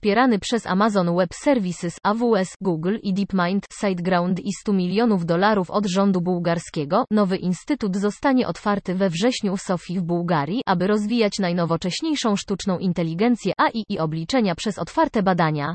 Wspierany przez Amazon Web Services, AWS, Google i DeepMind, SiteGround i 100 milionów dolarów od rządu bułgarskiego, nowy instytut zostanie otwarty we wrześniu w Sofii w Bułgarii, aby rozwijać najnowocześniejszą sztuczną inteligencję AI i obliczenia przez otwarte badania.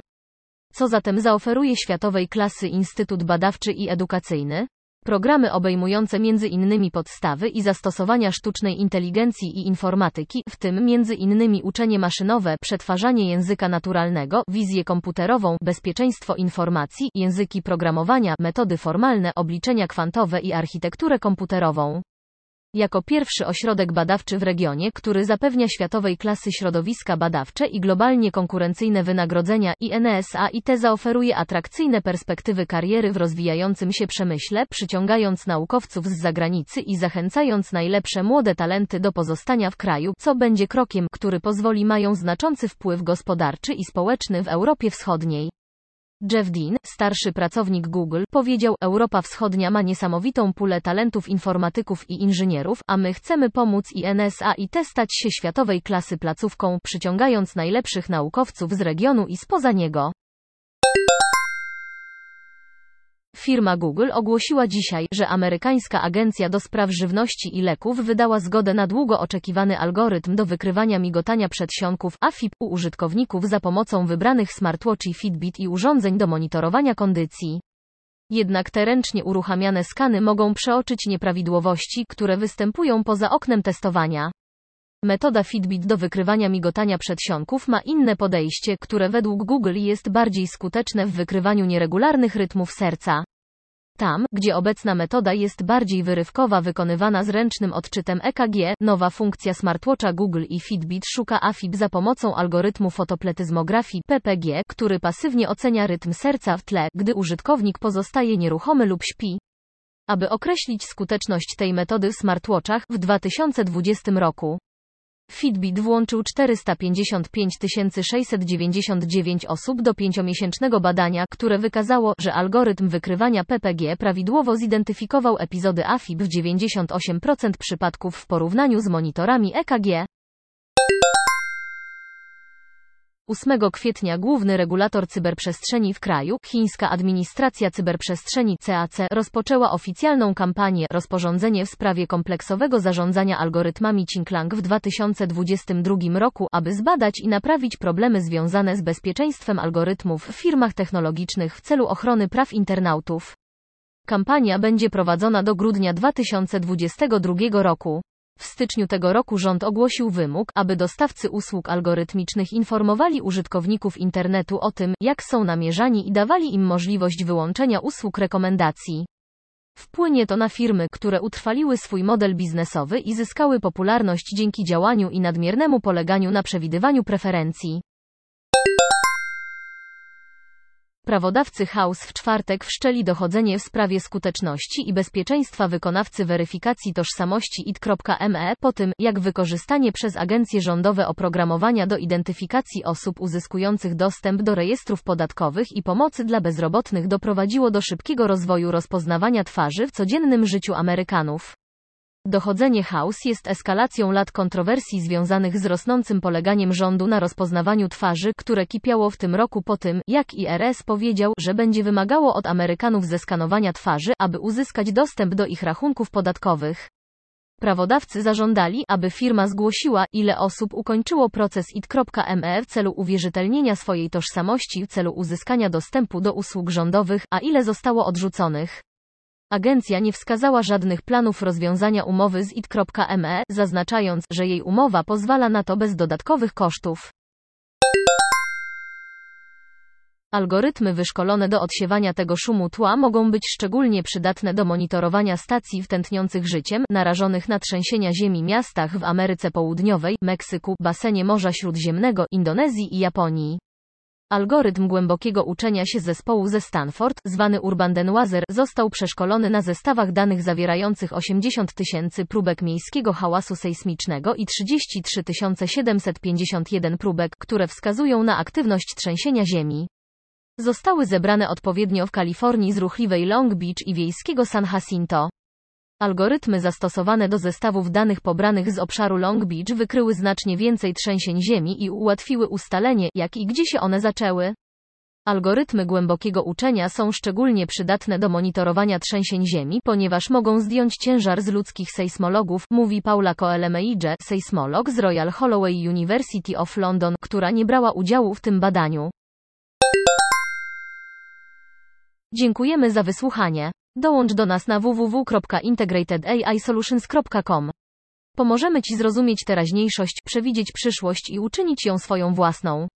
Co zatem zaoferuje światowej klasy Instytut Badawczy i Edukacyjny? Programy obejmujące innymi podstawy i zastosowania sztucznej inteligencji i informatyki, w tym innymi uczenie maszynowe, przetwarzanie języka naturalnego, wizję komputerową, bezpieczeństwo informacji, języki programowania, metody formalne, obliczenia kwantowe i architekturę komputerową. Jako pierwszy ośrodek badawczy w regionie, który zapewnia światowej klasy środowiska badawcze i globalnie konkurencyjne wynagrodzenia INSA i te zaoferuje atrakcyjne perspektywy kariery w rozwijającym się przemyśle, przyciągając naukowców z zagranicy i zachęcając najlepsze młode talenty do pozostania w kraju, co będzie krokiem, który pozwoli mają znaczący wpływ gospodarczy i społeczny w Europie Wschodniej. Jeff Dean, starszy pracownik Google, powiedział: Europa Wschodnia ma niesamowitą pulę talentów informatyków i inżynierów, a my chcemy pomóc i NSA i te stać się światowej klasy placówką, przyciągając najlepszych naukowców z regionu i spoza niego. Firma Google ogłosiła dzisiaj, że amerykańska agencja do spraw żywności i leków wydała zgodę na długo oczekiwany algorytm do wykrywania migotania przedsionków AFib u użytkowników za pomocą wybranych smartwatchi Fitbit i urządzeń do monitorowania kondycji. Jednak te ręcznie uruchamiane skany mogą przeoczyć nieprawidłowości, które występują poza oknem testowania. Metoda Fitbit do wykrywania migotania przedsionków ma inne podejście, które według Google jest bardziej skuteczne w wykrywaniu nieregularnych rytmów serca. Tam, gdzie obecna metoda jest bardziej wyrywkowa wykonywana z ręcznym odczytem EKG, nowa funkcja smartwatcha Google i Fitbit szuka AFib za pomocą algorytmu fotopletyzmografii PPG, który pasywnie ocenia rytm serca w tle, gdy użytkownik pozostaje nieruchomy lub śpi. Aby określić skuteczność tej metody w smartwatchach w 2020 roku, Fitbit włączył 455 699 osób do pięciomiesięcznego badania, które wykazało, że algorytm wykrywania PPG prawidłowo zidentyfikował epizody AFib w 98% przypadków w porównaniu z monitorami EKG. 8 kwietnia główny regulator cyberprzestrzeni w kraju, chińska administracja cyberprzestrzeni CAC, rozpoczęła oficjalną kampanię rozporządzenie w sprawie kompleksowego zarządzania algorytmami Qinglang w 2022 roku, aby zbadać i naprawić problemy związane z bezpieczeństwem algorytmów w firmach technologicznych w celu ochrony praw internautów. Kampania będzie prowadzona do grudnia 2022 roku. W styczniu tego roku rząd ogłosił wymóg, aby dostawcy usług algorytmicznych informowali użytkowników internetu o tym, jak są namierzani i dawali im możliwość wyłączenia usług rekomendacji. Wpłynie to na firmy, które utrwaliły swój model biznesowy i zyskały popularność dzięki działaniu i nadmiernemu poleganiu na przewidywaniu preferencji. Prawodawcy House w czwartek wszczęli dochodzenie w sprawie skuteczności i bezpieczeństwa wykonawcy weryfikacji tożsamości IT.me po tym, jak wykorzystanie przez agencje rządowe oprogramowania do identyfikacji osób uzyskujących dostęp do rejestrów podatkowych i pomocy dla bezrobotnych doprowadziło do szybkiego rozwoju rozpoznawania twarzy w codziennym życiu Amerykanów. Dochodzenie House jest eskalacją lat kontrowersji związanych z rosnącym poleganiem rządu na rozpoznawaniu twarzy, które kipiało w tym roku po tym, jak IRS powiedział, że będzie wymagało od Amerykanów zeskanowania twarzy, aby uzyskać dostęp do ich rachunków podatkowych. Prawodawcy zażądali, aby firma zgłosiła, ile osób ukończyło proces IT.me w celu uwierzytelnienia swojej tożsamości w celu uzyskania dostępu do usług rządowych, a ile zostało odrzuconych. Agencja nie wskazała żadnych planów rozwiązania umowy z IT.me, zaznaczając, że jej umowa pozwala na to bez dodatkowych kosztów. Algorytmy wyszkolone do odsiewania tego szumu tła mogą być szczególnie przydatne do monitorowania stacji w tętniących życiem, narażonych na trzęsienia ziemi miastach w Ameryce Południowej, Meksyku, basenie Morza Śródziemnego, Indonezji i Japonii. Algorytm głębokiego uczenia się zespołu ze Stanford, zwany Urban Denoiser, został przeszkolony na zestawach danych zawierających 80 tysięcy próbek miejskiego hałasu sejsmicznego i 33 751 próbek, które wskazują na aktywność trzęsienia ziemi. Zostały zebrane odpowiednio w Kalifornii z ruchliwej Long Beach i wiejskiego San Jacinto. Algorytmy zastosowane do zestawów danych pobranych z obszaru Long Beach wykryły znacznie więcej trzęsień ziemi i ułatwiły ustalenie, jak i gdzie się one zaczęły. Algorytmy głębokiego uczenia są szczególnie przydatne do monitorowania trzęsień ziemi, ponieważ mogą zdjąć ciężar z ludzkich sejsmologów, mówi Paula Coelemeidze, sejsmolog z Royal Holloway University of London, która nie brała udziału w tym badaniu. Dziękujemy za wysłuchanie. Dołącz do nas na www.integratedAIsolutions.com. Pomożemy Ci zrozumieć teraźniejszość, przewidzieć przyszłość i uczynić ją swoją własną.